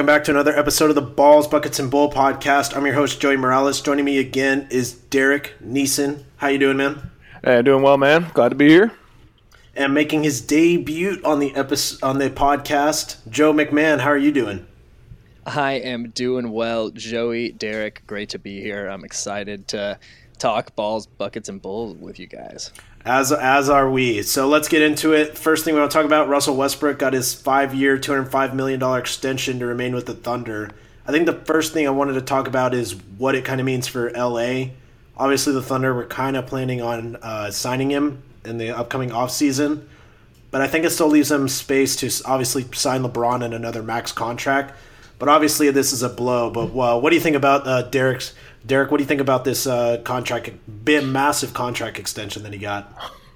Welcome back to another episode of the Balls, Buckets, and Bull podcast. I'm your host, Joey Morales. Joining me again is Derek Neeson. How you doing, man? Hey, doing well, man. Glad to be here. And making his debut on the episode on the podcast, Joe McMahon. How are you doing? I am doing well, Joey, Derek. Great to be here. I'm excited to talk balls, buckets, and bulls with you guys. As as are we. So let's get into it. First thing we want to talk about: Russell Westbrook got his five-year, two hundred five million dollar extension to remain with the Thunder. I think the first thing I wanted to talk about is what it kind of means for LA. Obviously, the Thunder were kind of planning on uh, signing him in the upcoming offseason, but I think it still leaves them space to obviously sign LeBron in another max contract. But obviously, this is a blow. But well, what do you think about uh, Derek's? Derek, what do you think about this uh, contract, big, massive contract extension that he got?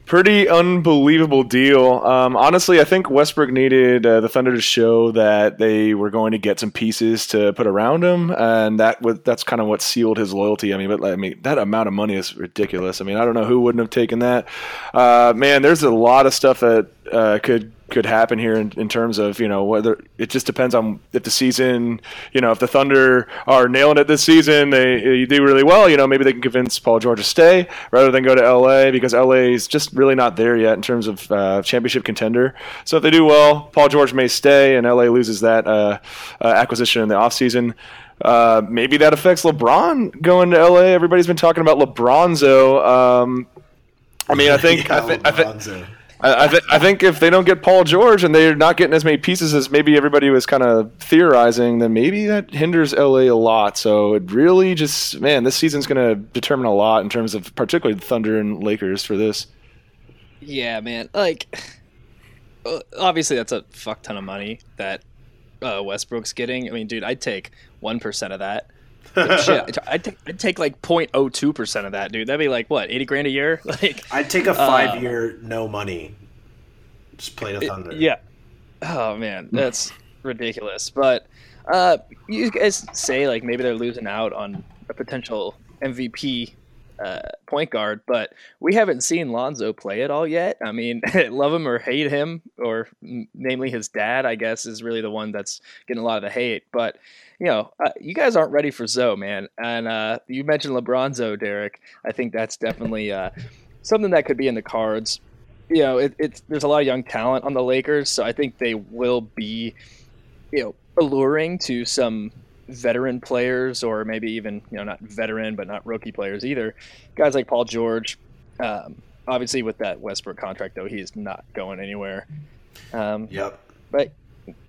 Pretty unbelievable deal. Um, honestly, I think Westbrook needed uh, the Thunder to show that they were going to get some pieces to put around him, and that was, that's kind of what sealed his loyalty. I mean, but I mean that amount of money is ridiculous. I mean, I don't know who wouldn't have taken that. Uh, man, there's a lot of stuff that uh, could could happen here in, in, terms of you know whether it just depends on if the season you know if the Thunder are nailing it this season they, they do really well you know maybe they can convince Paul George to stay rather than go to LA because LA is just really not there yet in terms of uh, championship contender. So if they do well Paul George may stay and LA loses that uh, uh, acquisition in the offseason. Uh, maybe that affects LeBron going to LA everybody's been talking about LeBronzo. Um, I mean I think yeah, I, th- I think I, th- I, think if they don't get Paul George and they're not getting as many pieces as maybe everybody was kind of theorizing, then maybe that hinders LA a lot. So it really just, man, this season's going to determine a lot in terms of particularly the Thunder and Lakers for this. Yeah, man. Like, obviously, that's a fuck ton of money that uh, Westbrook's getting. I mean, dude, I'd take 1% of that. Shit, I'd take, I'd take like 0.02 percent of that, dude. That'd be like what, eighty grand a year? Like, I'd take a five uh, year no money. Just play the Thunder. It, yeah. Oh man, that's ridiculous. But uh, you guys say like maybe they're losing out on a potential MVP uh, point guard, but we haven't seen Lonzo play at all yet. I mean, love him or hate him, or namely his dad, I guess, is really the one that's getting a lot of the hate. But you know, uh, you guys aren't ready for Zoe, man. And uh, you mentioned LeBronzo, Derek. I think that's definitely uh, something that could be in the cards. You know, it, it's there's a lot of young talent on the Lakers, so I think they will be, you know, alluring to some veteran players, or maybe even you know not veteran but not rookie players either. Guys like Paul George. Um, obviously, with that Westbrook contract, though, he is not going anywhere. Um, yep. But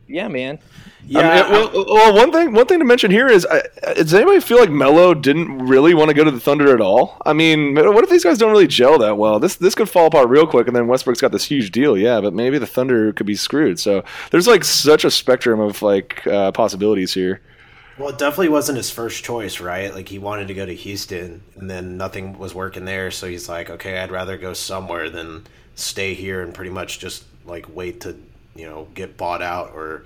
yeah, man. Yeah. I mean, well, well, one thing, one thing to mention here is, uh, does anybody feel like Melo didn't really want to go to the Thunder at all? I mean, what if these guys don't really gel that well? This this could fall apart real quick, and then Westbrook's got this huge deal, yeah. But maybe the Thunder could be screwed. So there's like such a spectrum of like uh, possibilities here. Well, it definitely wasn't his first choice, right? Like he wanted to go to Houston, and then nothing was working there, so he's like, okay, I'd rather go somewhere than stay here and pretty much just like wait to you know get bought out or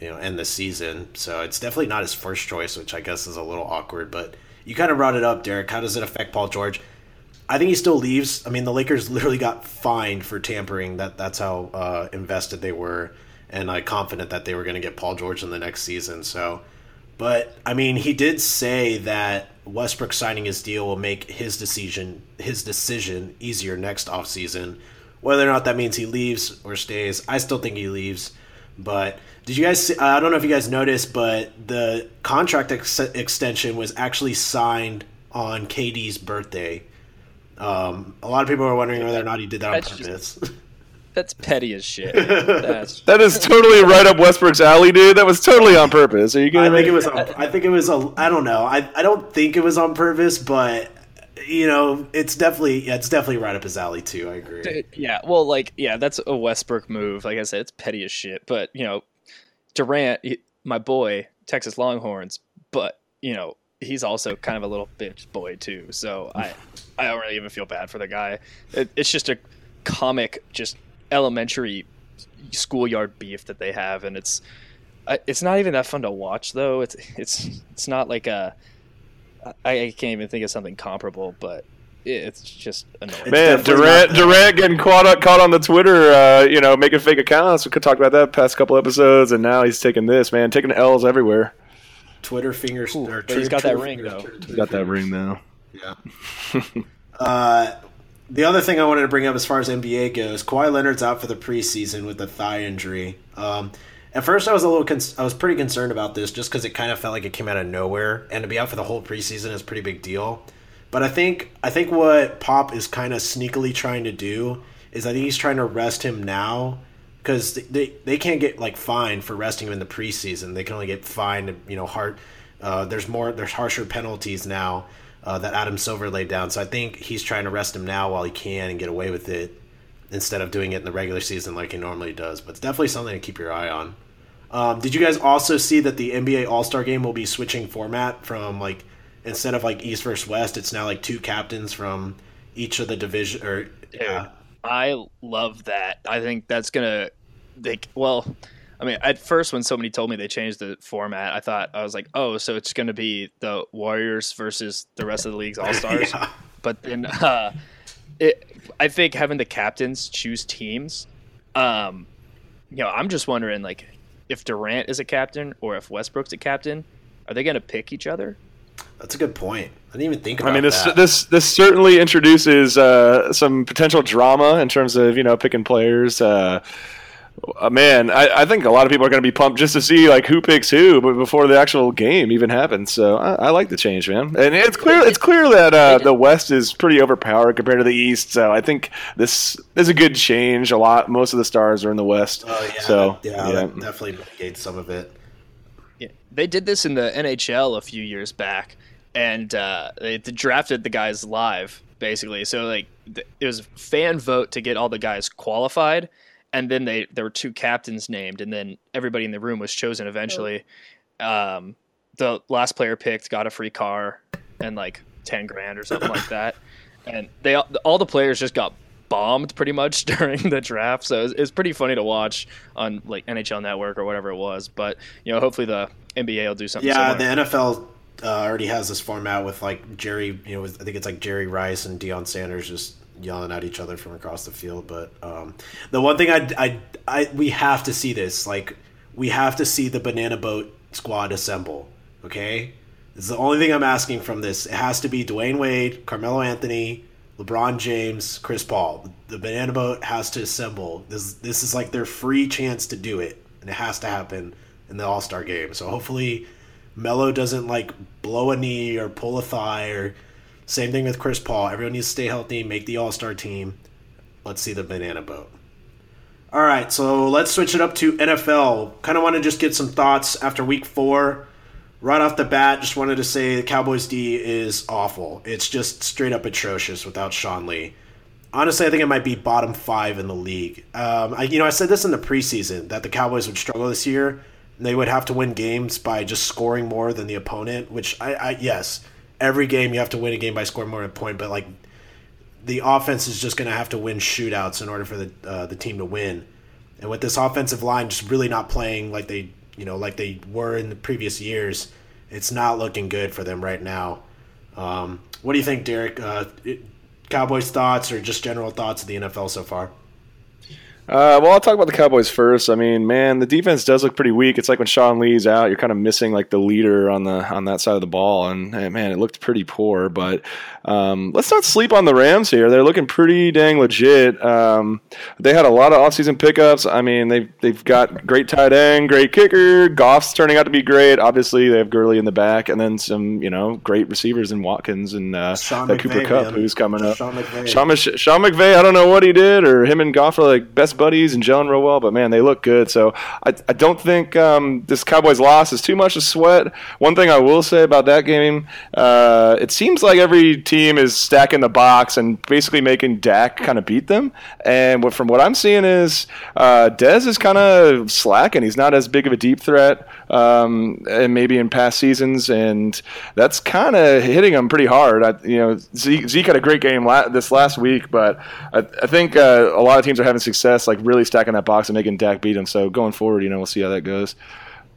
you know end the season. So it's definitely not his first choice, which I guess is a little awkward. But you kind of brought it up, Derek. How does it affect Paul George? I think he still leaves. I mean, the Lakers literally got fined for tampering. That that's how uh, invested they were, and I confident that they were going to get Paul George in the next season. So, but I mean, he did say that Westbrook signing his deal will make his decision his decision easier next offseason whether or not that means he leaves or stays, I still think he leaves. But did you guys? See, I don't know if you guys noticed, but the contract ex- extension was actually signed on KD's birthday. Um, a lot of people are wondering whether or not he did that that's on purpose. Just, that's petty as shit. That's... that is totally right up Westbrook's alley, dude. That was totally on purpose. Are you going I think it was. On, I think it was. A, I don't know. I I don't think it was on purpose, but you know, it's definitely yeah, it's definitely right up his alley too. I agree. Yeah, well, like yeah, that's a Westbrook move. Like I said, it's petty as shit. But you know, Durant, my boy, Texas Longhorns, but you know, he's also kind of a little bitch boy too. So I, I don't really even feel bad for the guy. It, it's just a comic, just elementary schoolyard beef that they have, and it's, it's not even that fun to watch though. It's it's it's not like a I, I can't even think of something comparable, but it's just annoying. Man, definitely Durant, not. Durant getting caught up, caught on the Twitter, uh, you know, making fake accounts. We could talk about that past couple episodes, and now he's taking this, man, taking L's everywhere. Twitter fingers. Ooh, or but he's Twitter- got that ring, fingers, though. Twitter- He's Twitter got that ring now. Yeah. uh, the other thing I wanted to bring up as far as NBA goes, Kawhi Leonard's out for the preseason with a thigh injury. Um, at first, I was a little, I was pretty concerned about this, just because it kind of felt like it came out of nowhere, and to be out for the whole preseason is a pretty big deal. But I think, I think what Pop is kind of sneakily trying to do is I think he's trying to rest him now because they, they can't get like fined for resting him in the preseason. They can only get fined, you know, hard. Uh, there's more, there's harsher penalties now uh, that Adam Silver laid down. So I think he's trying to rest him now while he can and get away with it instead of doing it in the regular season like he normally does. But it's definitely something to keep your eye on. Um, did you guys also see that the NBA All Star Game will be switching format from like instead of like East versus West, it's now like two captains from each of the division or yeah. I love that. I think that's gonna. They well, I mean, at first when somebody told me they changed the format, I thought I was like, oh, so it's gonna be the Warriors versus the rest of the league's All Stars. Yeah. But then, uh, it, I think having the captains choose teams, um, you know, I'm just wondering like if Durant is a captain or if Westbrook's a captain, are they gonna pick each other? That's a good point. I didn't even think about that. I mean, this that. this this certainly introduces uh, some potential drama in terms of you know picking players. Uh, uh, man, I, I think a lot of people are going to be pumped just to see like who picks who, but before the actual game even happens. So I, I like the change, man. And it's clear it's clear that uh, the West is pretty overpowered compared to the East. So I think this is a good change. A lot, most of the stars are in the West. Oh yeah, so yeah, yeah. that definitely mitigates some of it. Yeah, they did this in the NHL a few years back, and uh, they drafted the guys live basically. So like th- it was fan vote to get all the guys qualified, and then they there were two captains named, and then everybody in the room was chosen eventually. Um, the last player picked got a free car and like ten grand or something like that, and they all- all the players just got bombed pretty much during the draft. So it's, it's pretty funny to watch on like NHL Network or whatever it was. But you know, hopefully the NBA will do something. Yeah, similar. the NFL uh, already has this format with like Jerry. You know, with, I think it's like Jerry Rice and Deion Sanders just yelling at each other from across the field. But um, the one thing I, I, I, we have to see this. Like, we have to see the banana boat squad assemble. Okay, is the only thing I'm asking from this. It has to be Dwyane Wade, Carmelo Anthony. LeBron James, Chris Paul. The banana boat has to assemble. This this is like their free chance to do it, and it has to happen in the All Star game. So hopefully, Melo doesn't like blow a knee or pull a thigh or same thing with Chris Paul. Everyone needs to stay healthy, make the All Star team. Let's see the banana boat. All right, so let's switch it up to NFL. Kind of want to just get some thoughts after week four. Right off the bat, just wanted to say the Cowboys D is awful. It's just straight up atrocious without Sean Lee. Honestly, I think it might be bottom five in the league. Um, I, you know, I said this in the preseason that the Cowboys would struggle this year. They would have to win games by just scoring more than the opponent. Which I, I yes, every game you have to win a game by scoring more than a point. But like, the offense is just going to have to win shootouts in order for the uh, the team to win. And with this offensive line just really not playing like they you know like they were in the previous years, it's not looking good for them right now. Um, what do you think, Derek? Uh, it, Cowboys thoughts or just general thoughts of the NFL so far? Uh, well, I'll talk about the Cowboys first. I mean, man, the defense does look pretty weak. It's like when Sean Lee's out, you're kind of missing like the leader on the on that side of the ball, and eh, man, it looked pretty poor. But um, let's not sleep on the Rams here. They're looking pretty dang legit. Um, they had a lot of offseason pickups. I mean, they've they've got great tight end, great kicker. Goff's turning out to be great. Obviously, they have Gurley in the back, and then some you know great receivers in Watkins and uh, Cooper Kupp, who's coming up. Sean McVay. Sean, Sean McVay, I don't know what he did, or him and Goff are like best buddies and gelling real well, but man, they look good. So I, I don't think um, this Cowboys loss is too much to sweat. One thing I will say about that game, uh, it seems like every team is stacking the box and basically making Dak kind of beat them. And what, from what I'm seeing is uh, Dez is kind of slacking. He's not as big of a deep threat, um, and maybe in past seasons, and that's kind of hitting him pretty hard. I, you know, Zeke, Zeke had a great game la- this last week, but I, I think uh, a lot of teams are having success, like really stacking that box and making Dak beat him. So going forward, you know, we'll see how that goes.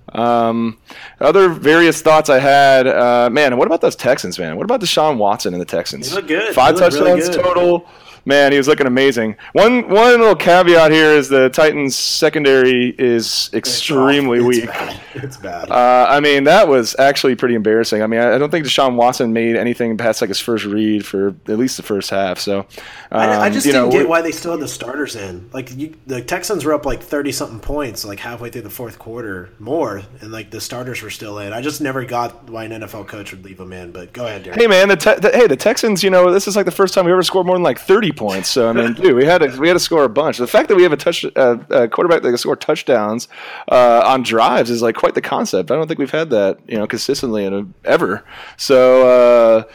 Um, other various thoughts I had, uh, man. What about those Texans, man? What about Deshaun Watson and the Texans? They look good. Five really touchdowns good. total. Man, he was looking amazing. One one little caveat here is the Titans secondary is extremely It's weak. Bad. It's bad. Uh, I mean, that was actually pretty embarrassing. I mean, I I don't think Deshaun Watson made anything past like his first read for at least the first half. So, um, I, I just didn't get why they still had the starters in. Like you, the Texans were up like thirty something points, like halfway through the fourth quarter, more, and like the starters were still in. I just never got why an NFL coach would leave them in. But go ahead, Derek. Hey man, the, te- the hey the Texans. You know, this is like the first time we ever scored more than like thirty points. So I mean, dude, we had to we had to score a bunch. The fact that we have a touch uh, a quarterback that can score touchdowns uh, on drives is like quite the concept. I don't think we've had that you know consistently in a, ever. So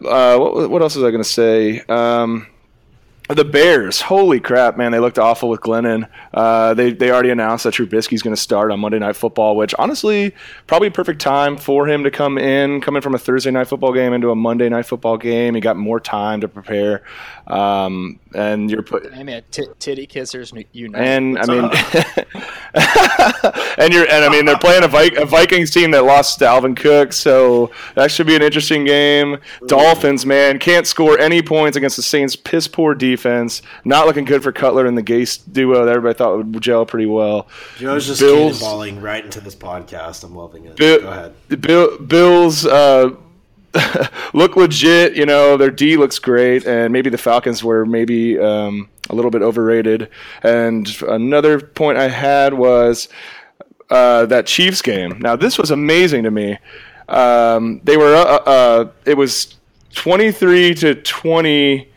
uh, uh, what what else was I going to say? Um, the Bears, holy crap, man! They looked awful with Glennon. Uh, they they already announced that Trubisky's going to start on Monday Night Football, which honestly probably a perfect time for him to come in, coming from a Thursday Night Football game into a Monday Night Football game. He got more time to prepare, um, and you're put. I mean, t- titty kissers unite. And I mean, and you're and I mean they're playing a, Vi- a Vikings team that lost to Dalvin Cook, so that should be an interesting game. Dolphins, man, can't score any points against the Saints. Piss poor defense. Not looking good for Cutler and the Gase duo that everybody thought would gel pretty well. Joe's just Bills- cannonballing right into this podcast. I'm loving it. Bill- go ahead. The Bill, Bills uh, look legit. You know, their D looks great, and maybe the Falcons were maybe um, a little bit overrated. And another point I had was uh, that Chiefs game. Now, this was amazing to me. Um, they were. Uh, uh, it was twenty three to twenty.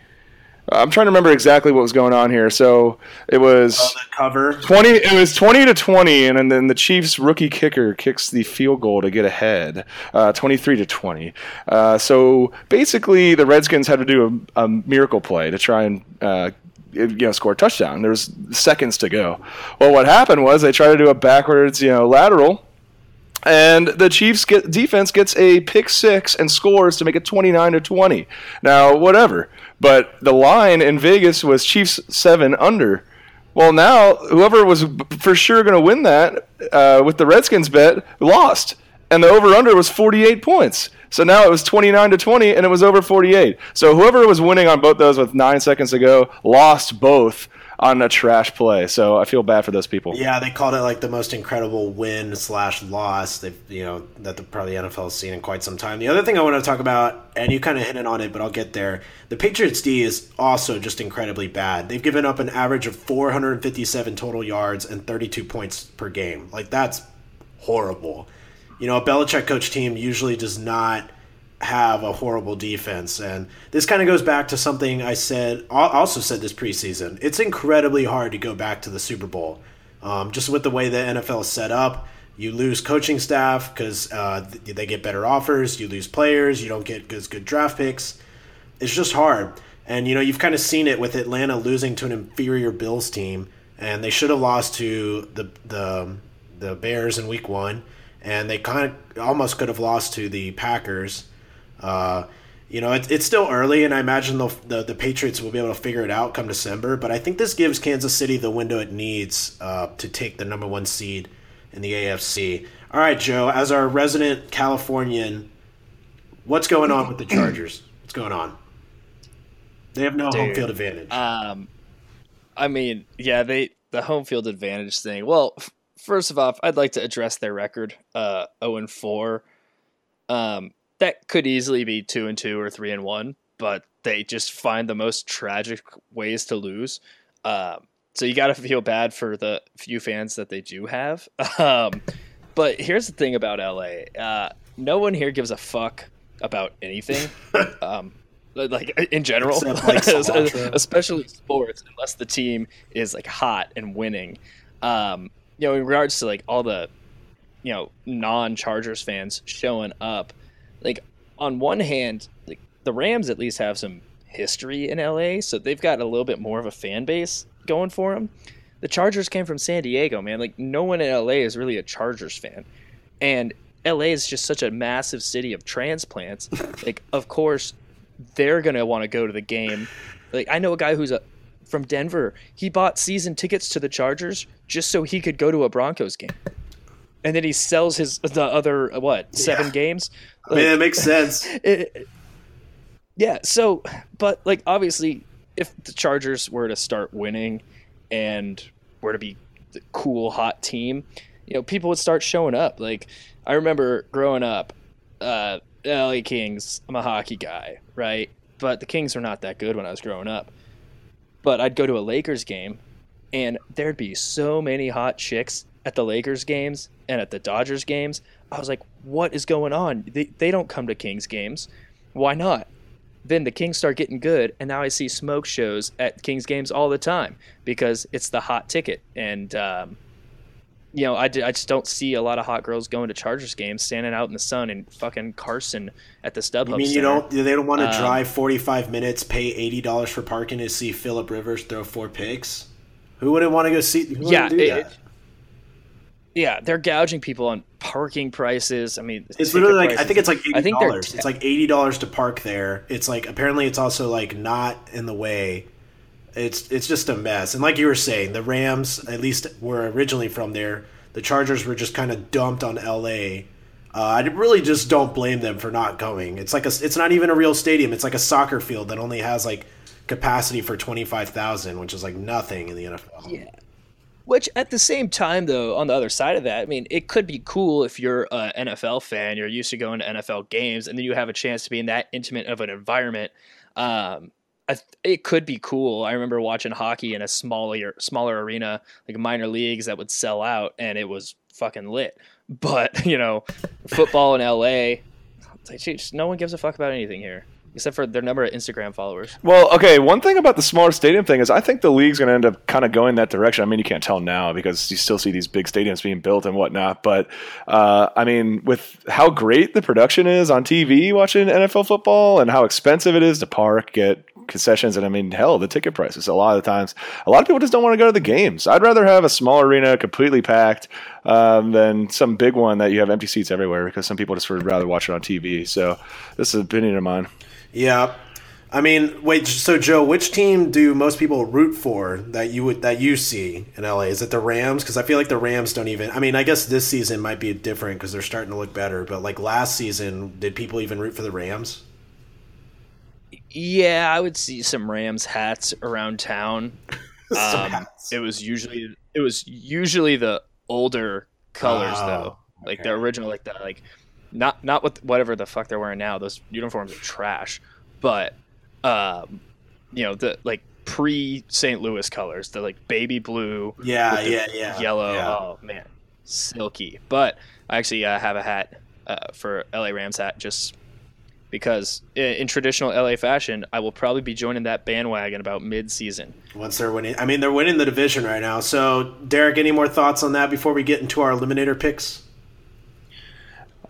I'm trying to remember exactly what was going on here. So it was. Oh, the cover. 20 it was 20 to 20 and then the chiefs rookie kicker kicks the field goal to get ahead uh, 23 to 20 uh, so basically the redskins had to do a, a miracle play to try and uh, you know score a touchdown there was seconds to go well what happened was they tried to do a backwards you know lateral and the Chiefs get defense gets a pick six and scores to make it 29 to 20. Now, whatever. But the line in Vegas was Chiefs 7 under. Well, now whoever was for sure going to win that uh, with the Redskins bet lost, and the over under was 48 points. So now it was 29 to 20, and it was over 48. So whoever was winning on both those with nine seconds to go lost both on a trash play. So I feel bad for those people. Yeah, they called it like the most incredible win slash loss they've you know that the probably NFL has seen in quite some time. The other thing I want to talk about, and you kind of hinted on it, but I'll get there. The Patriots D is also just incredibly bad. They've given up an average of 457 total yards and 32 points per game. Like that's horrible. You know, a Belichick coach team usually does not have a horrible defense. And this kind of goes back to something I said, also said this preseason. It's incredibly hard to go back to the Super Bowl. Um, just with the way the NFL is set up, you lose coaching staff because uh, they get better offers. You lose players. You don't get good, good draft picks. It's just hard. And, you know, you've kind of seen it with Atlanta losing to an inferior Bills team. And they should have lost to the, the, the Bears in week one. And they kind of almost could have lost to the Packers. Uh, you know, it, it's still early, and I imagine the, the the Patriots will be able to figure it out come December. But I think this gives Kansas City the window it needs uh, to take the number one seed in the AFC. All right, Joe, as our resident Californian, what's going on with the Chargers? What's going on? They have no home field advantage. Um, I mean, yeah, they the home field advantage thing. Well, f- first of all, I'd like to address their record, uh, zero and four. Um, that could easily be two and two or three and one, but they just find the most tragic ways to lose. Um, so you got to feel bad for the few fans that they do have. Um, but here's the thing about LA: uh, no one here gives a fuck about anything. um, like in general, like, like, especially sports, unless the team is like hot and winning. Um, you know, in regards to like all the, you know, non-Chargers fans showing up, like on one hand, like the Rams at least have some history in LA, so they've got a little bit more of a fan base going for them. The Chargers came from San Diego, man. Like no one in LA is really a Chargers fan, and LA is just such a massive city of transplants. like, of course, they're gonna want to go to the game. Like, I know a guy who's a from Denver. He bought season tickets to the Chargers just so he could go to a Broncos game. and then he sells his the other what seven Yeah. games. I mean, it makes sense. It- yeah. So, but like obviously, if the Chargers were to start winning and were to be the cool hot team, you know, people would start showing up. Like I remember growing up, uh, LA Kings. I'm a hockey guy, right? But the Kings were not that good when I was growing up. But I'd go to a Lakers game, and there'd be so many hot chicks at the Lakers games and at the Dodgers games. I was like, what is going on? They, they don't come to Kings games. Why not? Then the Kings start getting good, and now I see smoke shows at Kings games all the time because it's the hot ticket. And, um, you know, I, d- I just don't see a lot of hot girls going to Chargers games, standing out in the sun and fucking Carson at the StubHub. You mean you Center. don't? They don't want to Um, drive forty-five minutes, pay eighty dollars for parking to see Philip Rivers throw four picks? Who wouldn't want to go see? Who Yeah, it-? Yeah, they're gouging people on parking prices. I mean, It's literally like I think it's like I eighty think they're dollars. t- It's like eighty dollars to park there. It's like apparently it's also like not in the way. It's it's just a mess. And like you were saying, the Rams at least were originally from there. The Chargers were just kind of dumped on L.A. Uh, I really just don't blame them for not going. It's like a, it's not even a real stadium. It's like a soccer field that only has like capacity for twenty five thousand, which is like nothing in the NFL. Yeah. Which at the same time, though, on the other side of that, I mean, it could be cool if you're an NFL fan, you're used to going to NFL games, and then you have a chance to be in that intimate of an environment. Um, th- it could be cool. I remember watching hockey in a smaller, smaller arena, like minor leagues that would sell out, and it was fucking lit. But you know, football in LA, like, geez, no one gives a fuck about anything here except for their number of Instagram followers. Well, okay. One thing about the smaller stadium thing is I think the league's going to end up kind of going that direction. I mean, you can't tell now because you still see these big stadiums being built and whatnot. But uh, I mean, with how great the production is on TV watching NFL football and how expensive it is to park, get concessions, and I mean, hell, the ticket prices. A lot of the times, a lot of people just don't want to go to the games. I'd rather have a small arena completely packed um, than some big one that you have empty seats everywhere because some people just would rather watch it on TV. So this is an opinion of mine. Yeah. I mean, wait. So, Joe, which team do most people root for that you would that you see in LA? Is it the Rams? Because I feel like the Rams don't even. I mean, I guess this season might be different because they're starting to look better. But like last season, did people even root for the Rams? Yeah, I would see some Rams hats around town. Um, hats. it was usually it was usually the older colors Oh, though, like the original, like the like not not with whatever the fuck they're wearing now. Those uniforms are trash, but um, you know the like pre St. Louis colors, the like baby blue, yeah, yeah, yeah. yellow. yeah. Oh man, silky. But I actually uh, have a hat uh, for LA Rams hat just because in, in traditional LA fashion, I will probably be joining that bandwagon about mid-season. Once they're winning, I mean, they're winning the division right now. So, Derek, any more thoughts on that before we get into our eliminator picks?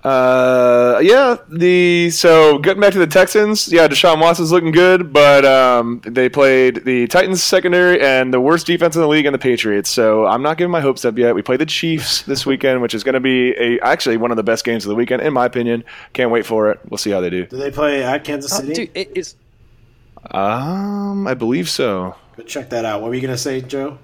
Uh, yeah. The so getting back to the Texans, yeah, Deshaun Watson's looking good, but um, they played the Titans secondary and the worst defense in the league and the Patriots. So I'm not giving my hopes up yet. We play the Chiefs this weekend, which is going to be a actually one of the best games of the weekend in my opinion. Can't wait for it. We'll see how they do. Do they play at Kansas Oh, City? dude, it is. Um, I believe so. Go check that out. What were you gonna say, Joe?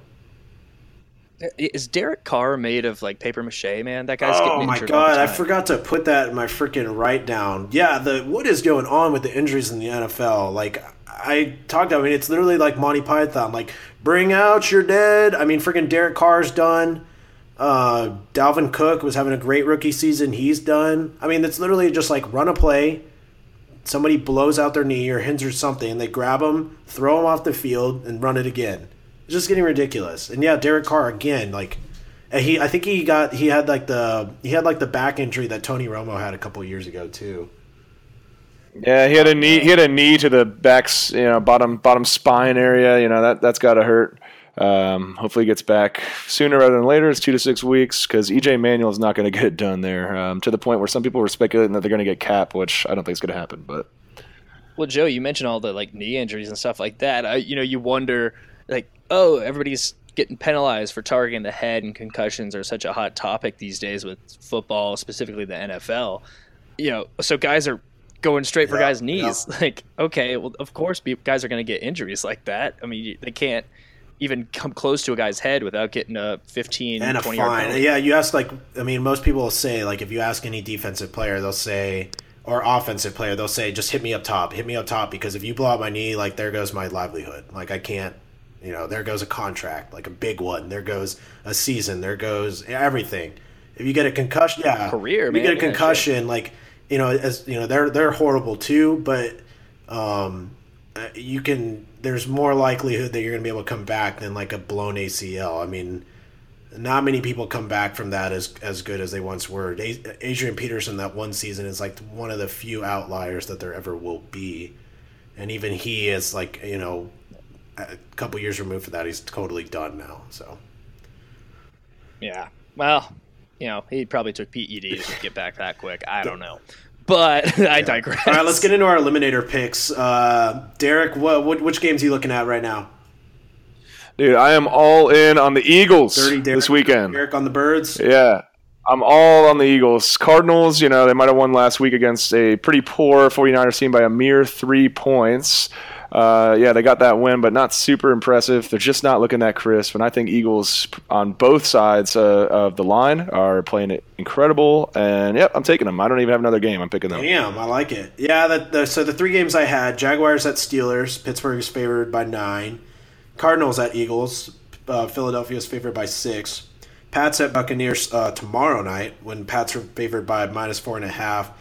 Is Derek Carr made of like paper mache, man? That guy's Oh getting my god, I forgot to put that in my freaking write down. Yeah, the what is going on with the injuries in the NFL? Like I talked about, I mean, it's literally like Monty Python. Like, bring out your dead. I mean, freaking Derek Carr's done. Uh, Dalvin Cook was having a great rookie season. He's done. I mean, it's literally just like run a play. Somebody blows out their knee or hinders something. and They grab him, throw him off the field, and run it again. It's just getting ridiculous. And yeah, Derek Carr again. Like, he, I think he got he had like the he had like the back injury that Tony Romo had a couple years ago too. Yeah, he had a knee. He had a knee to the back's, you know, bottom bottom spine area. You know that that's got to hurt. Um, hopefully, he gets back sooner rather than later. It's two to six weeks because EJ Manuel is not going to get it done there. Um, to the point where some people were speculating that they're going to get Cap, which I don't think is going to happen. But Well, Joe, you mentioned all the like knee injuries and stuff like that. I, you know, you wonder like, oh, everybody's getting penalized for targeting the head, and concussions are such a hot topic these days with football, specifically the NFL. You know, so guys are going straight for Yeah, guys' knees. Like, okay, well, of course, guys are going to get injuries like that. I mean, they can't. even come close to a guy's head without getting a 15 and a 20 fine. Yeah, you ask like I mean, most people will say like if you ask any defensive player, they'll say or offensive player, they'll say just hit me up top, hit me up top because if you blow out my knee, like there goes my livelihood. Like I can't, you know, there goes a contract, like a big one. There goes a season. There goes everything. If you get a concussion, yeah, Career, If man. you get a Yeah, concussion, like you know, as you know, they're they're horrible too, but um, uh, you can. There's more likelihood that you're going to be able to come back than like a blown ACL. I mean, not many people come back from that as as good as they once were. Adrian Peterson that one season is like one of the few outliers that there ever will be, and even he is like you know a couple years removed from that. He's totally done now. So Yeah. Well, you know, he probably took PEDs to get back that quick. I don't know. But I digress. all right, let's get into our eliminator picks. Uh, Derek, what, what which games are you looking at right now? Dude, I am all in on the Eagles Derek, this weekend. Derek on the Birds. Yeah. I'm all on the Eagles. Cardinals, you know, they might have won last week against a pretty poor 49ers team by a mere three points. Uh, yeah, they got that win, but not super impressive. They're just not looking that crisp. And I think Eagles on both sides uh, of the line are playing it incredible. And yep, I'm taking them. I don't even have another game. I'm picking them. Damn, I like it. Yeah, the, the, so the three games I had: Jaguars at Steelers, Pittsburgh is favored by nine; Cardinals at Eagles, uh, Philadelphia is favored by six; Pats at Buccaneers uh, tomorrow night when Pats are favored by minus four and a half.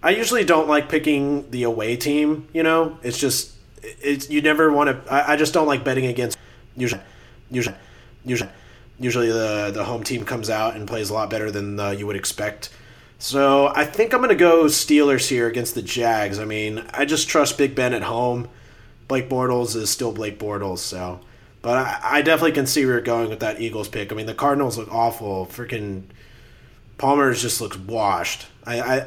I usually don't like picking the away team. You know, it's just it's you never want to. I, I just don't like betting against usually usually usually usually the the home team comes out and plays a lot better than uh, you would expect. So I think I'm to go Steelers here against the Jags. I mean, I just trust Big Ben at home. Blake Bortles is still Blake Bortles, so. But I, I definitely can see where you're going with that Eagles pick. I mean, the Cardinals look awful. Freaking Palmer just looks washed. I, I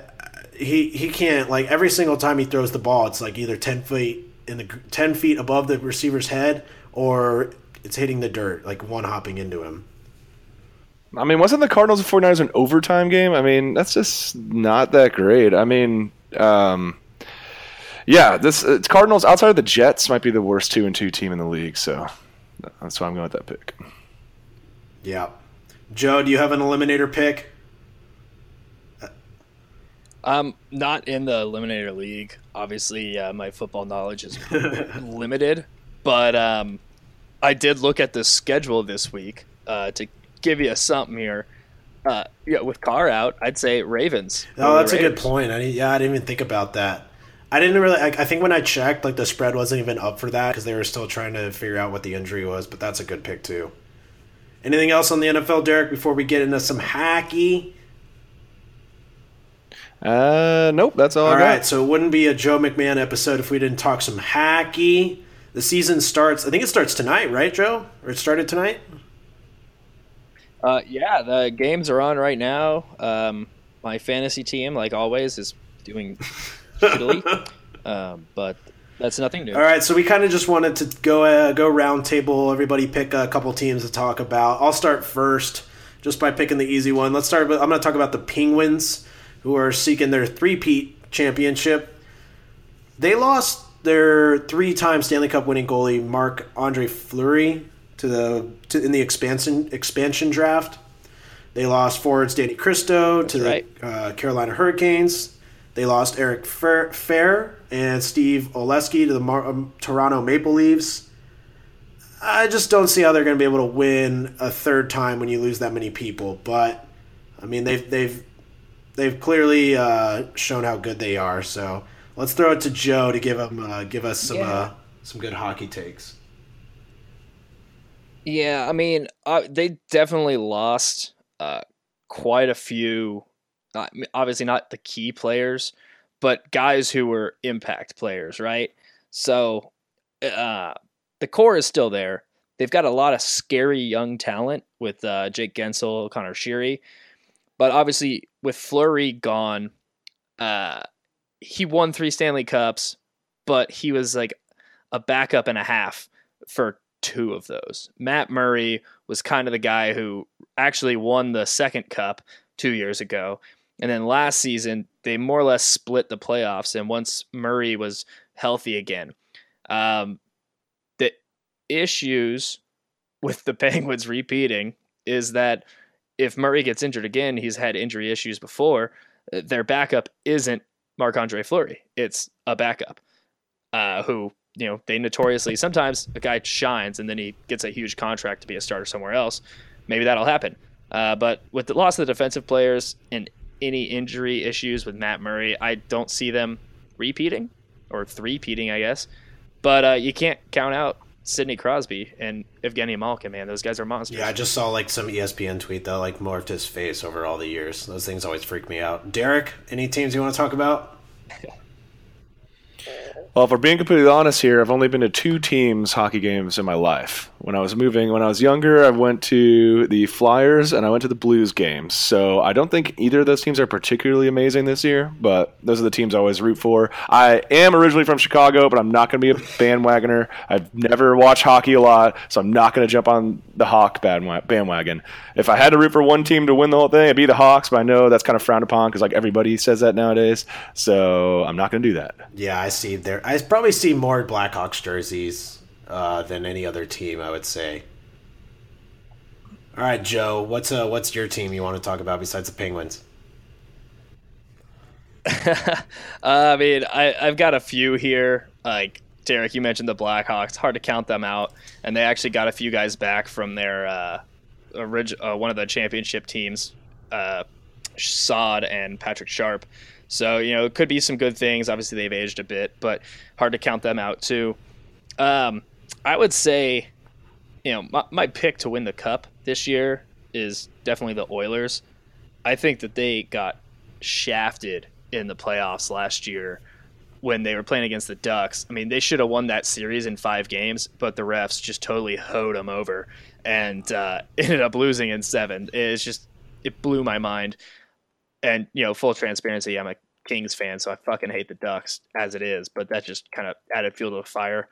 he he can't like every single time he throws the ball, it's like either ten feet in the ten feet above the receiver's head or it's hitting the dirt, like one hopping into him. I mean, wasn't the Cardinals and 49ers an overtime game? I mean, that's just not that great. I mean, um, yeah, this uh, Cardinals outside of the Jets might be the worst two and two team in the league. So that's why I'm going with that pick. Yeah. Joe, do you have an eliminator pick? I'm not in the Eliminator League. Obviously, uh, my football knowledge is limited, but um, I did look at the schedule this week uh, to give you something here. Uh, yeah, with Carr out, I'd say Ravens. Oh, that's the a good point. I yeah, I didn't even think about that. I didn't really. I, I think when I checked, like the spread wasn't even up for that because they were still trying to figure out what the injury was. But that's a good pick too. Anything else on the NFL, Derek? Before we get into some hacky. Uh, nope, that's all, All I got. right, so it wouldn't be a Joe McMahon episode if we didn't talk some hacky. The season starts. I think it starts tonight, right, Joe? Or it started tonight? Uh, yeah, the games are on right now. Um, my fantasy team, like always, is doing shittily, um, but that's nothing new. All right, so we kind of just wanted to go uh, go round table. Everybody pick a couple teams to talk about. I'll start first, just by picking the easy one. Let's start. With, I'm going to talk about the Penguins, who are seeking their three-peat championship. They lost their three-time Stanley Cup winning goalie Marc Andre Fleury to the to, in the expansion expansion draft. They lost forwards Danny Cristo to right. the uh, Carolina Hurricanes. They lost Eric Fehr, Fehr and Steve Oleksy to the Mar- um, Toronto Maple Leafs. I just don't see how they're going to be able to win a third time when you lose that many people. But I mean, they've they've they've clearly uh, shown how good they are. So let's throw it to Joe to give him uh, give us some Yeah. uh, some good hockey takes. Yeah, I mean, uh, they definitely lost uh, quite a few. Uh, obviously, not the key players, but guys who were impact players, right? So uh, the core is still there. They've got a lot of scary young talent with uh, Jake Guentzel, Conor Sheary, but obviously with Fleury gone, uh, he won three Stanley Cups, but he was like a backup and a half for two of those. Matt Murray was kind of the guy who actually won the second cup two years ago. And then last season, they more or less split the playoffs. And once Murray was healthy again, um, the issues with the Penguins repeating is that if Murray gets injured again, he's had injury issues before. uh, Their backup isn't Marc Andre Fleury; it's a backup uh, who you know they notoriously sometimes a guy shines and then he gets a huge contract to be a starter somewhere else. Maybe that'll happen. Uh, but with the loss of the defensive players and any injury issues with Matt Murray, I don't see them repeating or three-peating, I guess. But uh, you can't count out Sidney Crosby and Evgeny Malkin, man. Those guys are monsters. Yeah, I just saw like some ESPN tweet that like morphed his face over all the years. Those things always freak me out. Derek, any teams you want to talk about? Well, if we're being completely honest here, I've only been to two teams hockey games in my life. When I was moving, when I was younger, I went to the Flyers and I went to the Blues games. So I don't think either of those teams are particularly amazing this year, but those are the teams I always root for. I am originally from Chicago, but I'm not going to be a bandwagoner. I've never watched hockey a lot, so I'm not going to jump on the Hawk bandwagon. If I had to root for one team to win the whole thing, it'd be the Hawks, but I know that's kind of frowned upon because like everybody says that nowadays. So I'm not going to do that. Yeah, I see there. I probably see more Blackhawks jerseys uh, than any other team. I would say. All right, Joe. What's uh, what's your team you want to talk about besides the Penguins? Uh, I mean, I, I've got a few here. Like Derek, you mentioned the Blackhawks. Hard to count them out, and they actually got a few guys back from their uh, orig- uh, one of the championship teams, uh, Saad and Patrick Sharp. So you know, it could be some good things. Obviously, they've aged a bit, but hard to count them out too. Um, I would say, you know, my, my pick to win the cup this year is definitely the Oilers. I think that they got shafted in the playoffs last year when they were playing against the Ducks. I mean, they should have won that series in five games, but the refs just totally hoed them over and uh, ended up losing in seven. It's just it blew my mind. And you know, full transparency, I'm a Kings fan, so I fucking hate the Ducks as it is. But that just kind of added fuel to the fire.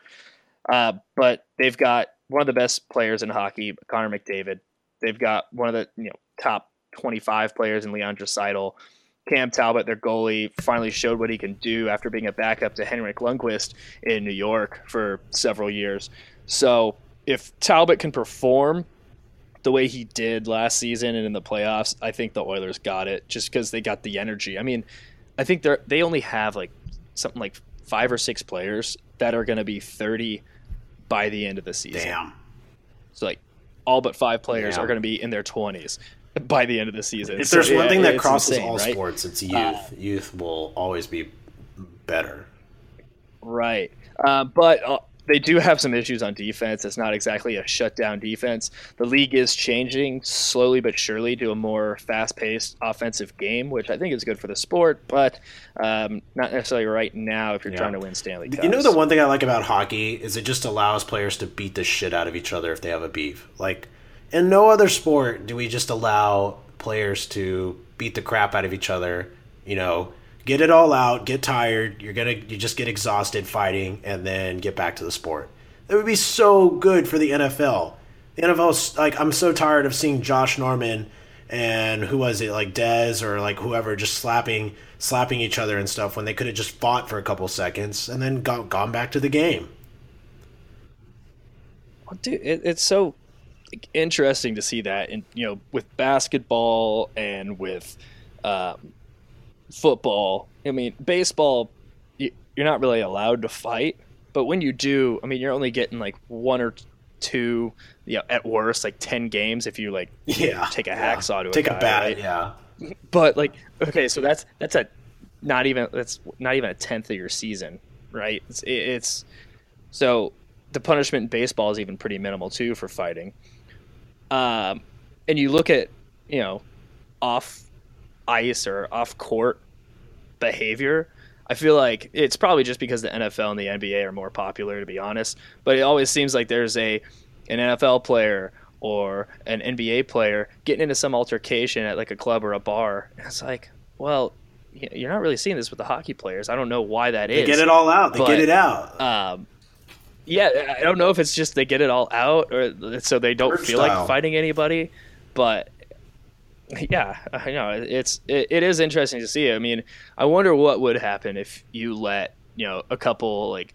Uh, but they've got one of the best players in hockey, Connor McDavid. They've got one of the you know top 25 players in Leon Draisaitl. Cam Talbot, their goalie, finally showed what he can do after being a backup to Henrik Lundqvist in New York for several years. So if Talbot can perform the way he did last season and in the playoffs, I think the Oilers got it just because they got the energy. I mean, I think they they only have like something like five or six players that are going to be 30 by the end of the season. Damn. So like all but five players Yeah. are going to be in their 20s by the end of the season. If So, there's one yeah, thing that crosses insane, all right? sports, it's youth. Uh, youth will always be better. Right. Uh, but uh, they do have some issues on defense. It's not exactly a shutdown defense. The league is changing slowly but surely to a more fast paced offensive game, which I think is good for the sport, but um, not necessarily right now if you're Yeah. trying to win Stanley Cups. You know the one thing I like about hockey is it just allows players to beat the shit out of each other if they have a beef. Like in no other sport do we just allow players to beat the crap out of each other, you know, get it all out, get tired, you're to you just get exhausted fighting and then get back to the sport. That would be so good for the NFL. The NFL's like I'm so tired of seeing Josh Norman and who was it like Dez or like whoever just slapping slapping each other and stuff when they could have just fought for a couple seconds and then gone, gone back to the game. Well, dude, it, it's so interesting to see that, and you know, with basketball and with um, football. I mean, baseball, you, you're not really allowed to fight, but when you do, I mean, you're only getting like one or two, you know, at worst, like ten games if you like Yeah, take a yeah. hacksaw to a take guy, a bat. right? Yeah, But like, okay, so that's that's a not even that's not even a tenth of your season, right? It's, it's so the punishment in baseball is even pretty minimal too for fighting. Um, and you look at you know off ice or off court behavior. I feel like it's probably just because the NFL and the NBA are more popular, to be honest. But it always seems like there's a an NFL player or an NBA player getting into some altercation at like a club or a bar. And it's like, well, you're not really seeing this with the hockey players. I don't know why that they is. get it all out. They but- get it out. Um, yeah, I don't know if it's just they get it all out or so they don't feel style. like fighting anybody, but yeah, I know it's it, it is interesting to see. I mean, I wonder what would happen if you let you know a couple like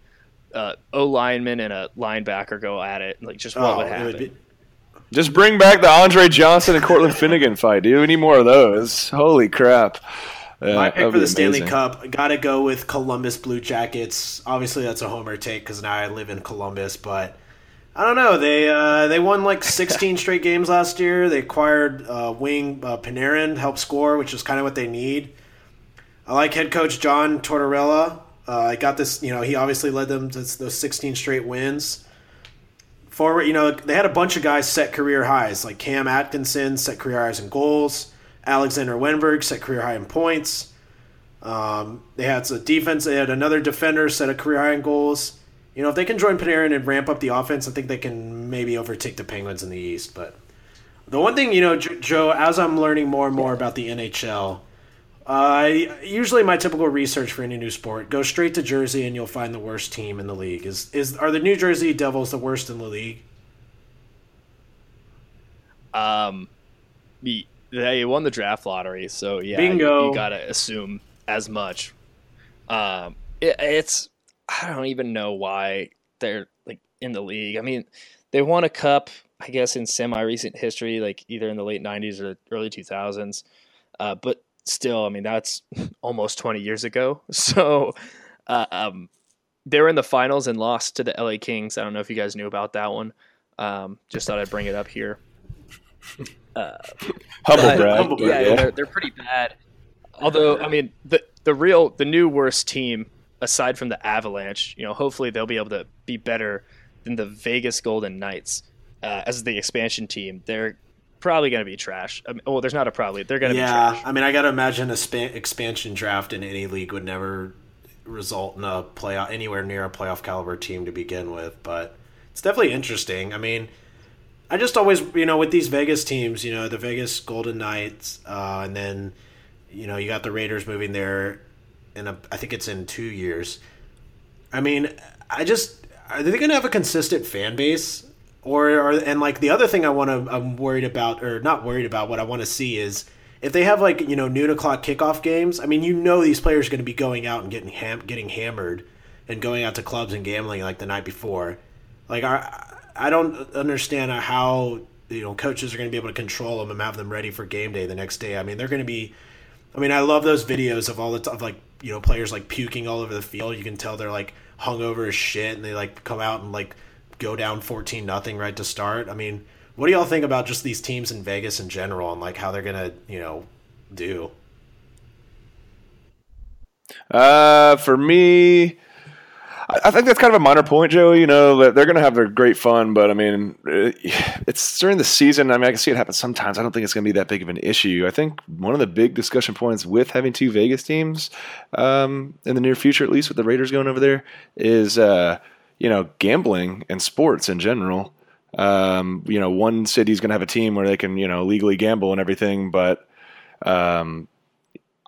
uh, O lineman and a linebacker go at it. Like, just what oh, would happen? would be, Just bring back the Andre Johnson and Cortland Finnegan fight, dude. We need more of those. Holy crap. Yeah, My pick for the Stanley Cup, got to go with Columbus Blue Jackets. Obviously, that's a homer take because now I live in Columbus, but I don't know. They uh, they won like 16 straight games last year. They acquired uh, wing uh, Panarin, help score, which is kind of what they need. I like head coach John Tortorella. Uh, I got this. You know, he obviously led them to those 16 straight wins. Forward, you know, they had a bunch of guys set career highs, like Cam Atkinson set career highs in goals. Alexander Wennberg set career high in points. Um, they had a defense. They had another defender set a career high in goals. You know, if they can join Panarin and ramp up the offense, I think they can maybe overtake the Penguins in the East. But the one thing, you know, Joe, as I'm learning more and more about the NHL, uh, usually my typical research for any new sport go straight to Jersey and you'll find the worst team in the league. Is is are the New Jersey Devils the worst in the league? Um, they won the draft lottery, so yeah, Bingo. You, you gotta assume as much. Um, it, it's I don't even know why they're like in the league. I mean, they won a cup, I guess, in semi-recent history, like either in the late '90s or early 2000s. Uh, but still, I mean, that's almost 20 years ago. So, uh, um, they were in the finals and lost to the LA Kings. I don't know if you guys knew about that one. Um, just thought I'd bring it up here. Uh, humble brag. Humble yeah, yeah. They're, they're pretty bad. Although, I mean, the the real the new worst team aside from the Avalanche, you know, hopefully they'll be able to be better than the Vegas Golden Knights uh, as the expansion team. They're probably going to be trash. I mean, well, there's not a probably. They're going to yeah, be trash. I mean, I got to imagine a span- expansion draft in any league would never result in a playoff anywhere near a playoff caliber team to begin with, but it's definitely interesting. I mean, I just always, you know, with these Vegas teams, you know, the Vegas Golden Knights, uh, and then, you know, you got the Raiders moving there, in a, I think it's in two years. I mean, I just are they going to have a consistent fan base, or, or and like the other thing I want to, I'm worried about, or not worried about, what I want to see is if they have like you know noon o'clock kickoff games. I mean, you know, these players are going to be going out and getting ham- getting hammered, and going out to clubs and gambling like the night before. Like, I I don't understand how you know coaches are going to be able to control them and have them ready for game day the next day. I mean, they're going to be. I mean, I love those videos of all the of like you know players like puking all over the field. You can tell they're like hungover as shit, and they like come out and like go down fourteen nothing right to start. I mean, what do y'all think about just these teams in Vegas in general and like how they're gonna you know do? Uh, for me, I think that's kind of a minor point, Joey. You know they're going to have their great fun, but I mean, it's during the season. I mean, I can see it happen sometimes. I don't think it's going to be that big of an issue. I think one of the big discussion points with having two Vegas teams um, in the near future, at least with the Raiders going over there, is uh, you know gambling and sports in general. Um, you know, one city's going to have a team where they can you know legally gamble and everything, but um,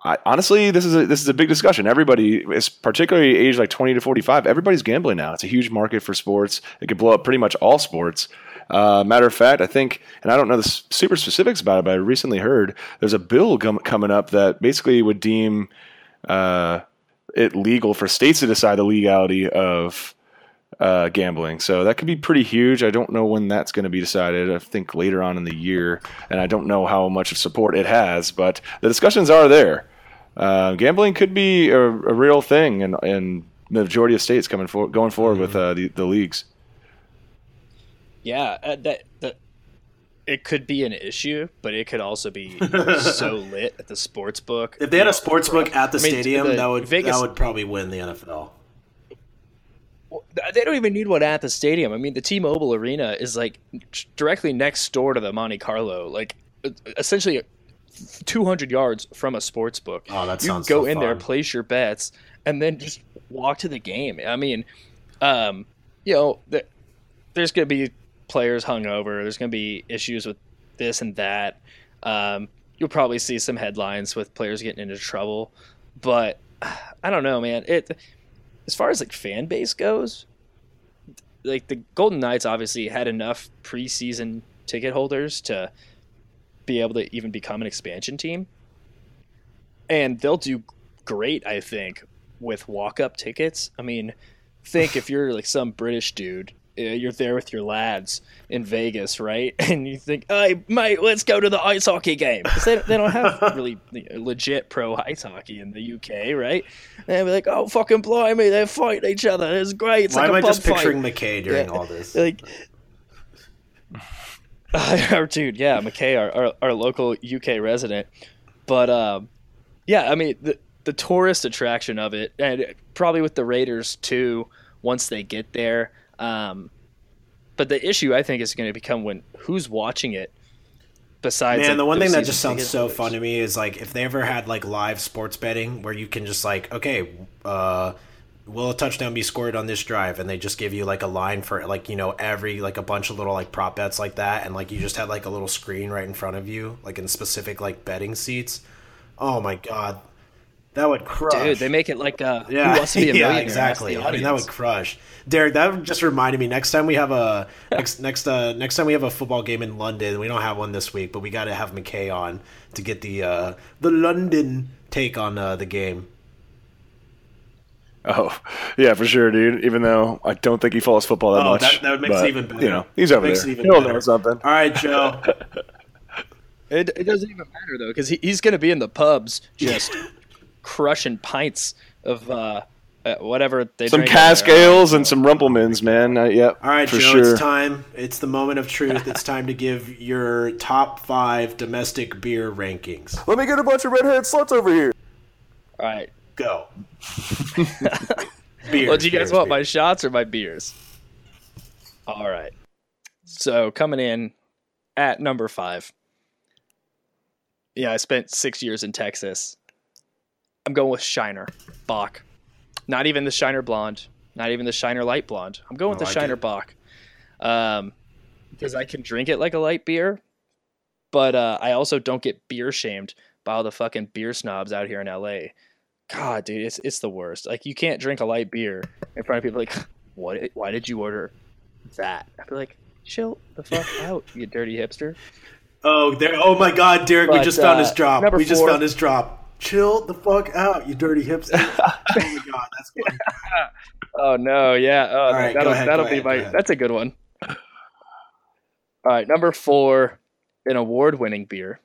I, honestly, this is a, this is a big discussion. Everybody is particularly aged like twenty to forty five. Everybody's gambling now. It's a huge market for sports. It could blow up pretty much all sports. Uh, matter of fact, I think, and I don't know the super specifics about it, but I recently heard there's a bill com- coming up that basically would deem uh, it legal for states to decide the legality of uh, gambling. So that could be pretty huge. I don't know when that's going to be decided. I think later on in the year, and I don't know how much of support it has, but the discussions are there uh, gambling could be a, a, real thing in, in the majority of states coming for, going forward mm-hmm. with uh, the, the leagues. Yeah, uh, that that it could be an issue, but it could also be so lit at the sports book. If they had a sports book at the I mean, stadium, the that would Vegas, that would probably win the NFL. They don't even need one at the stadium. I mean, the T-Mobile Arena is like directly next door to the Monte Carlo. Like, essentially, 200 yards from a sports book. Oh, that you sounds go so in fun. there, place your bets, and then just walk to the game. I mean, um, you know, the, there's going to be players hungover. There's going to be issues with this and that. Um, you'll probably see some headlines with players getting into trouble, but I don't know, man. It as far as like fan base goes, like the Golden Knights obviously had enough preseason ticket holders to be able to even become an expansion team. And they'll do great, I think, with walk up tickets. I mean, think if you're like some British dude uh, you're there with your lads in Vegas, right? And you think, "Hey, mate, let's go to the ice hockey game." they, they don't have really legit pro ice hockey in the UK, right? And they'll be like, "Oh, fucking blimey, they're fighting each other. It's great. It's Why like am a I just fight." picturing McKay during Yeah. all this? like our dude yeah mckay our, our, our local uk resident. But um yeah i mean the, the tourist attraction of it and probably with the raiders too once they get there um but the issue i think is going to become when who's watching it besides Man, like, the one thing that just sounds so fun to me is like if they ever had like live sports betting where you can just like, okay, uh, will a touchdown be scored on this drive? And they just give you like a line for like, you know, every like a bunch of little like prop bets like that. And like you just had like a little screen right in front of you, like in specific like betting seats. Oh my God. That would crush. dude they make it like uh Yeah, who wants to be a yeah, exactly. I mean, that would crush. Derek, that just reminded me. Next time we have a next next uh next time we have a football game in London, we don't have one this week, but we got to have McKay on to get the uh the London take on uh, the game. Oh, yeah, for sure, dude. Even though I don't think he follows football that Oh, much. that- that makes it but, even better. You know, he's over Makes there. it even He'll better. know something. All right, Joe. It, it doesn't even matter though, because he, he's going to be in the pubs just crushing pints of uh, uh, whatever they Some cask ales and some rumplemans, man. Uh, yep. All right, for Joe. sure. It's time. It's the moment of truth. It's time to give your top five domestic beer rankings. Let me get a bunch of red-haired sluts over here. All right. Go. beers. Well, do you guys beers, want my shots or my beers? All right. So coming in at number five. Yeah, I spent six years in Texas. I'm going with Shiner Bock. Not even the Shiner Blonde. Not even the Shiner Light Blonde. I'm going with I the Shiner it. Bach. Um, because I can drink it like a light beer, but uh, I also don't get beer shamed by all the fucking beer snobs out here in LA. God, dude, it's it's the worst. Like you can't drink a light beer in front of people. Like, what? Why did you order that? I'd be like, chill the fuck out, you dirty hipster. Oh, there! Oh my God, Derek, we But, just found uh, his drop. We just four- found his drop. Chill the fuck out, you dirty hipster! oh my God, that's good. Oh no, yeah. Oh, right, go that'll ahead, that'll be ahead, my. That's a good one. All right, number four, an award-winning beer,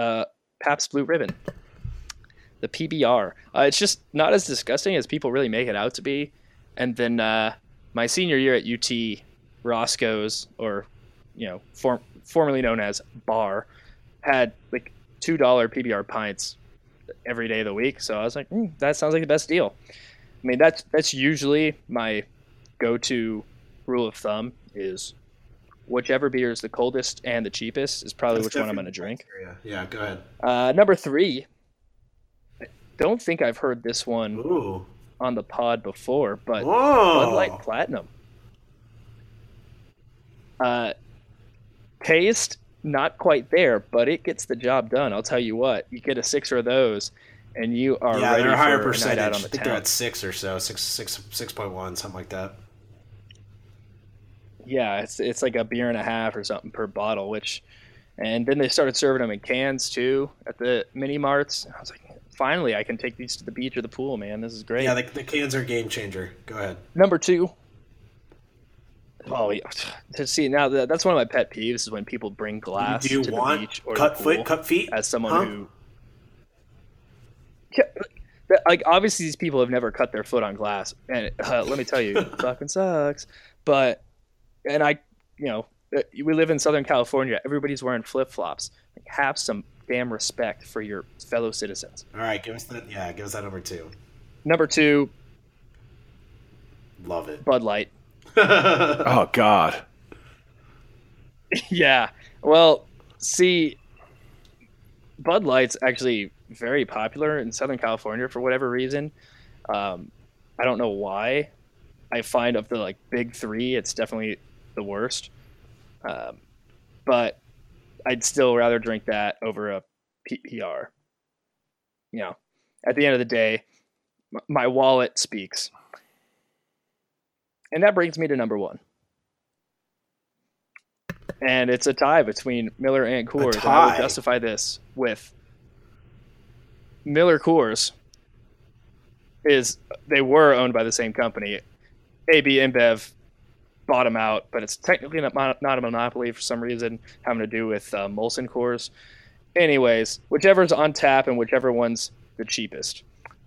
uh, Pabst Blue Ribbon, the PBR. Uh, it's just not as disgusting as people really make it out to be. And then uh, my senior year at UT, Roscoe's, or you know, form, formerly known as Bar, had like two dollar PBR pints every day of the week. So I was like, mm, that sounds like the best deal. I mean, that's that's usually my go-to rule of thumb is whichever beer is the coldest and the cheapest is probably That's which one I'm going to drink. Yeah, yeah, go ahead. Uh, number three, don't think I've heard this one Ooh, on the pod before, but whoa! Bud Light Platinum. Uh, taste not quite there, but it gets the job done. I'll tell you what, you get a sixer of those, and you are yeah, they're a higher a percentage. out I on the think town. they're at six or so, six, six, six point one, something like that. Yeah, it's it's like a beer and a half or something per bottle, which, and then they started serving them in cans too at the mini marts. I was like, finally, I can take these to the beach or the pool, man. This is great. Yeah, the, the cans are a game changer. Go ahead. Number two. Oh, yeah. to see now that that's one of my pet peeves is when people bring glass Do you to the beach or cut the pool foot, cut feet? as someone Huh? who. Yeah, like obviously these people have never cut their foot on glass, and uh, let me tell you, it fucking sucks. But and I, you know, uh, we live in Southern California. Everybody's wearing flip flops. Like, have some damn respect for your fellow citizens. All right, give us that. Yeah, give us that number two. Number two, Love it. Bud Light. Oh God. yeah. Well, see, Bud Light's actually very popular in Southern California for whatever reason. Um, I don't know why. I find of the like big three, it's definitely the worst. Um, but I'd still rather drink that over a PBR. You know, at the end of the day, my wallet speaks. And that brings me to number one. And it's a tie between Miller and Coors. And I will justify this with Miller Coors is they were owned by the same company. AB InBev bottom out, but it's technically not, not a monopoly for some reason, having to do with uh, Molson Coors. Anyways, whichever's on tap and whichever one's the cheapest.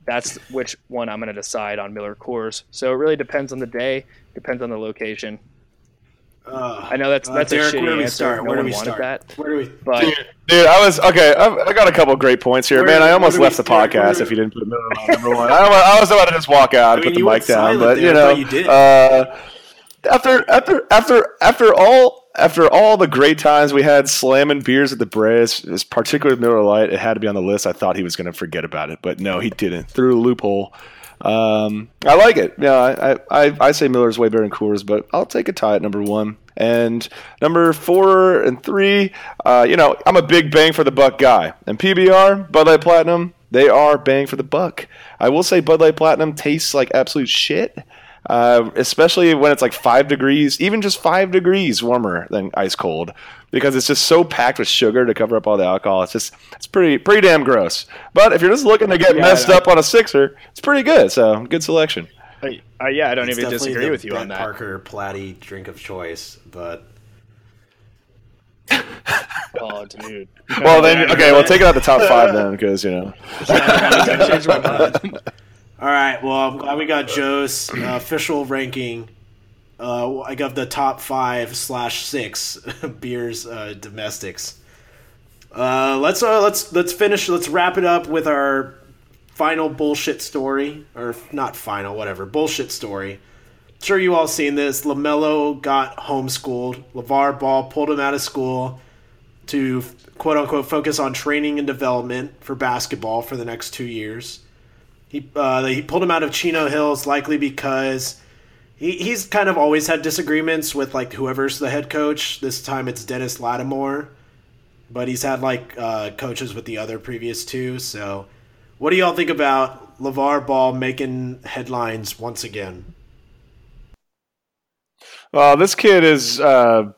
That's which one I'm going to decide on Miller Coors. So it really depends on the day, depends on the location. Uh, I know that's uh, that's Derek, a shitty where do we answer. start? No Where do we wanted start? that, Where do we? but Dude, I was okay. I, I got a couple great points here, Where- man. I almost left the start? Podcast do- if you didn't put Miller on number one. I, I was about to just walk out I and mean, put the mic down, but there. you know, thought you did. uh, after after after after all after all the great times we had slamming beers at the Braves, particularly particular Miller Lite, it had to be on the list. I thought he was going to forget about it, but no, he didn't. Through a loophole. Um, I like it. Yeah, I, I, I, I say Miller's way better than Coors, but I'll take a tie at number one. And number four and three, uh, you know, I'm a big bang for the buck guy. And PBR, Bud Light Platinum, they are bang for the buck. I will say Bud Light Platinum tastes like absolute shit. Uh, especially when it's like five degrees, even just five degrees warmer than ice cold, because it's just so packed with sugar to cover up all the alcohol. It's just it's pretty pretty damn gross. But if you're just looking to get Yeah, messed up on a sixer, it's pretty good. So good selection. I, I, yeah, I don't It's even disagree the with you Brett on that. Parker Platty drink of choice, but Oh, dude. Well then, okay, well take it out the top five then, because you know. All right. Well, I'm glad we got Joe's uh, official ranking. Uh, I got the top five slash six beers uh, domestics. Uh, let's uh, let's let's finish. Let's wrap it up with our final bullshit story, or not final, whatever bullshit story. Sure, you all seen this. Lamelo got homeschooled. LaVar Ball pulled him out of school to quote unquote focus on training and development for basketball for the next two years. He uh, he pulled him out of Chino Hills likely because he, he's kind of always had disagreements with like whoever's the head coach. This time it's Dennis Latimore, but he's had like uh, coaches with the other previous two. So, what do y'all think about LaVar Ball making headlines once again? Well, this kid is uh,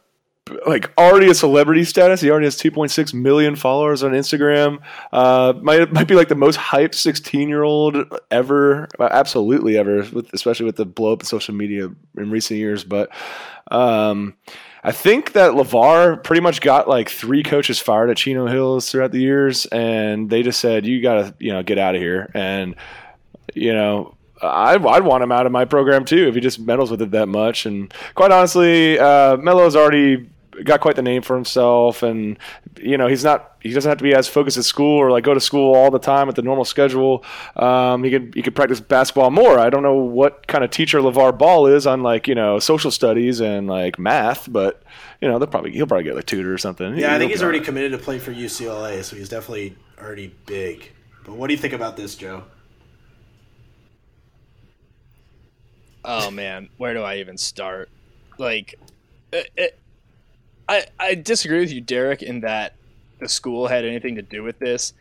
like already a celebrity status. He already has 2.6 million followers on Instagram. Uh, might might be like the most hyped 16 year old ever, uh, absolutely ever, with, especially with the blow up of social media in recent years. But um, I think that LaVar pretty much got like three coaches fired at Chino Hills throughout the years, and they just said, "You got to, you know, get out of here." And you know, I'd, I'd want him out of my program too if he just meddles with it that much. And quite honestly, uh, Melo's already got quite the name for himself, and you know he's not he doesn't have to be as focused at school or like go to school all the time at the normal schedule. Um, he could he could practice basketball more. I don't know what kind of teacher LaVar Ball is on like you know social studies and like math, but you know they'll probably he'll probably get a tutor or something. Yeah, I He'll think he's already all right. committed to play for UCLA, so he's definitely already big. But what do you think about this, Joe? Oh man, where do I even start? Like, it, it, I I disagree with you, Derek, in that the school had anything to do with this.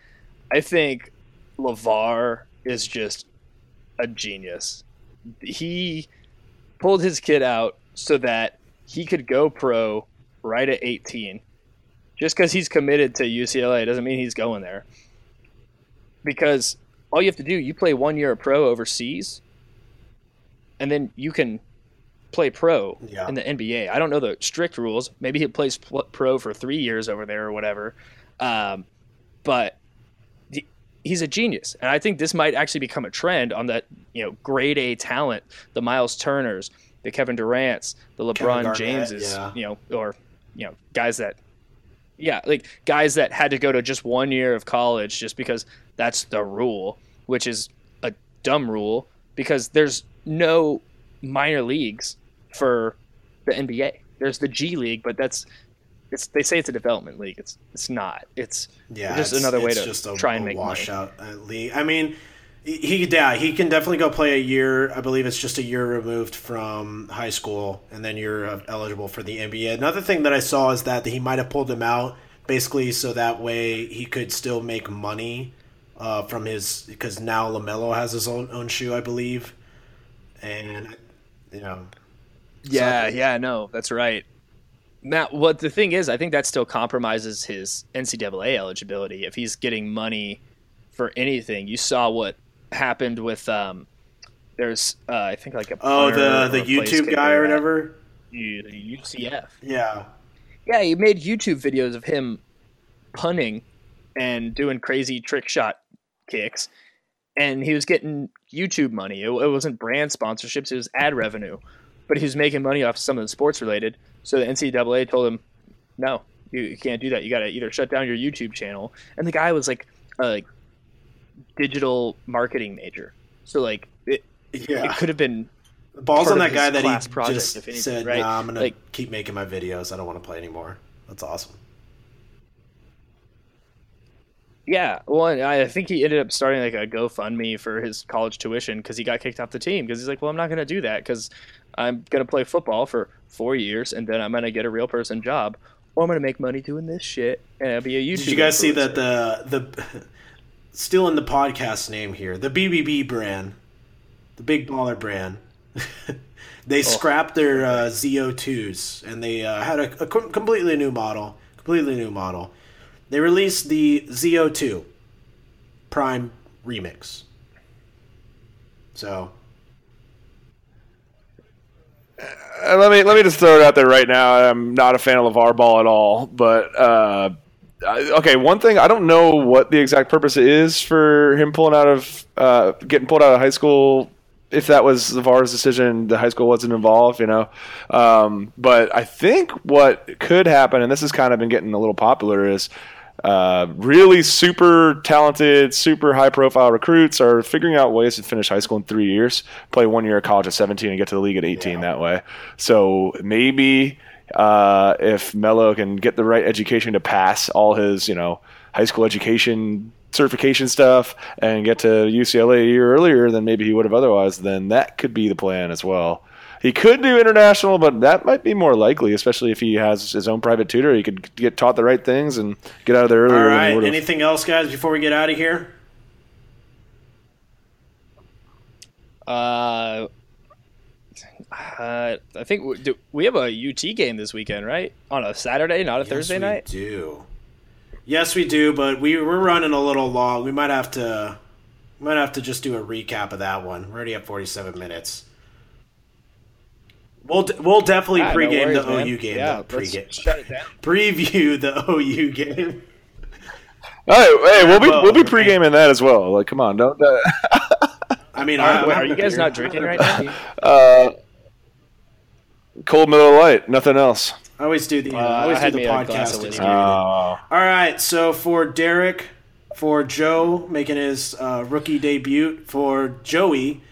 I think LaVar is just a genius. He pulled his kid out so that he could go pro right at 18. Just because he's committed to UCLA doesn't mean he's going there. Because all you have to do, you play one year of pro overseas, and then you can play pro Yeah. in the NBA. I don't know the strict rules. Maybe he plays pro for three years over there or whatever. Um, but he- he's a genius, and I think this might actually become a trend on that you know grade A talent, the Myles Turners, the Kevin Durant's, the LeBron Garnett, Jameses, yeah. you know, or you know guys that yeah, like guys that had to go to just one year of college just because that's the rule, which is a dumb rule because there's no minor leagues for the NBA. There's the G League, but that's it's they say it's a development league. It's it's not. It's Yeah, Just it's- another way to just a, try and make money. washout uh, league. I mean, he he- yeah he can definitely go play a year. I believe it's just a year removed from high school, and then you're uh, eligible for the NBA. Another thing that I saw is that he might have pulled him out basically so that way he could still make money uh, from his because now Lamelo has his own own shoe, I believe, and you know. yeah, yeah, no, that's right. Matt, what the thing is, I think that still compromises his NCAA eligibility if he's getting money for anything. You saw what happened with um, there's uh, I think like a Oh, the the YouTube guy or whatever. UCF. Yeah. Yeah, he made YouTube videos of him punning and doing crazy trick shot kicks, and he was getting YouTube money. It, it wasn't brand sponsorships; it was ad revenue. But he was making money off some of the sports related. So the NCAA told him, "No, you, you can't do that. You got to either shut down your YouTube channel." And the guy was like a digital marketing major, so like it, Yeah. it could have been balls on that guy that he project, just if anything, said, right? "Nah, I'm gonna Like- keep making my videos. I don't want to play anymore." That's awesome. Yeah, well, I think he ended up starting like a GoFundMe for his college tuition because he got kicked off the team because he's like, well, I'm not going to do that because I'm going to play football for four years and then I'm going to get a real person job or I'm going to make money doing this shit and I'll be a YouTube. Did you guys see that the the still in the podcast name here, the BBB brand, the Big Baller brand, they scrapped their uh, ZO2s and they uh, had a, a completely new model, completely new model. They released the ZO2 Prime Remix. So Uh, let me let me just throw it out there right now. I'm not a fan of LaVar Ball at all, but uh, okay. One thing I don't know what the exact purpose is for him pulling out of uh, getting pulled out of high school. If that was LaVar's decision, the high school wasn't involved, you know. Um, but I think what could happen, and this has kind of been getting a little popular, is uh, really super talented, super high profile recruits are figuring out ways to finish high school in three years, play one year of college at 17, and get to the league at 18 Yeah. that way. So maybe uh, if Melo can get the right education to pass all his, you know, high school education certification stuff and get to UCLA a year earlier than maybe he would have otherwise, then that could be the plan as well. He could do international, but that might be more likely, especially if he has his own private tutor. He could get taught the right things and get out of there all earlier. than he right, would have. anything else, guys, before we get out of here? Uh, uh, I think we, do, we have a UT game this weekend, right? On a Saturday, not a Thursday yes, night. We do. Yes, we do, but we we're running a little long. We might have to we might have to just do a recap of that one. We're already at 47 minutes. We'll d- we'll definitely Ah, no pregame worries, the man. OU game. Yeah, the let's pregame. shut it down. Preview the OU game. Hey, hey, we'll be Well, we'll be okay. pre-gaming that as well. Like, come on, don't. Uh, I mean, Are, wait, are you guys not drinking right now? uh, cold Miller Lite, nothing else. I always do the Uh, I always I do the me a glass podcast. of whiskey. integrated. Oh, All right, so for Derek, for Joe making his uh, rookie debut, for Joey,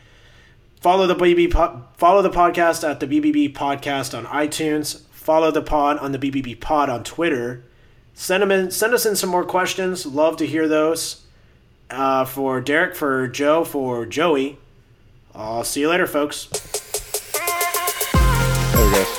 Follow the BBB po- follow the podcast at the BBB podcast on iTunes. Follow the pod on the BBB pod on Twitter. Send them in, send us in some more questions. Love to hear those. Uh, for Derek, for Joe, for Joey. I'll see you later, folks. There you go.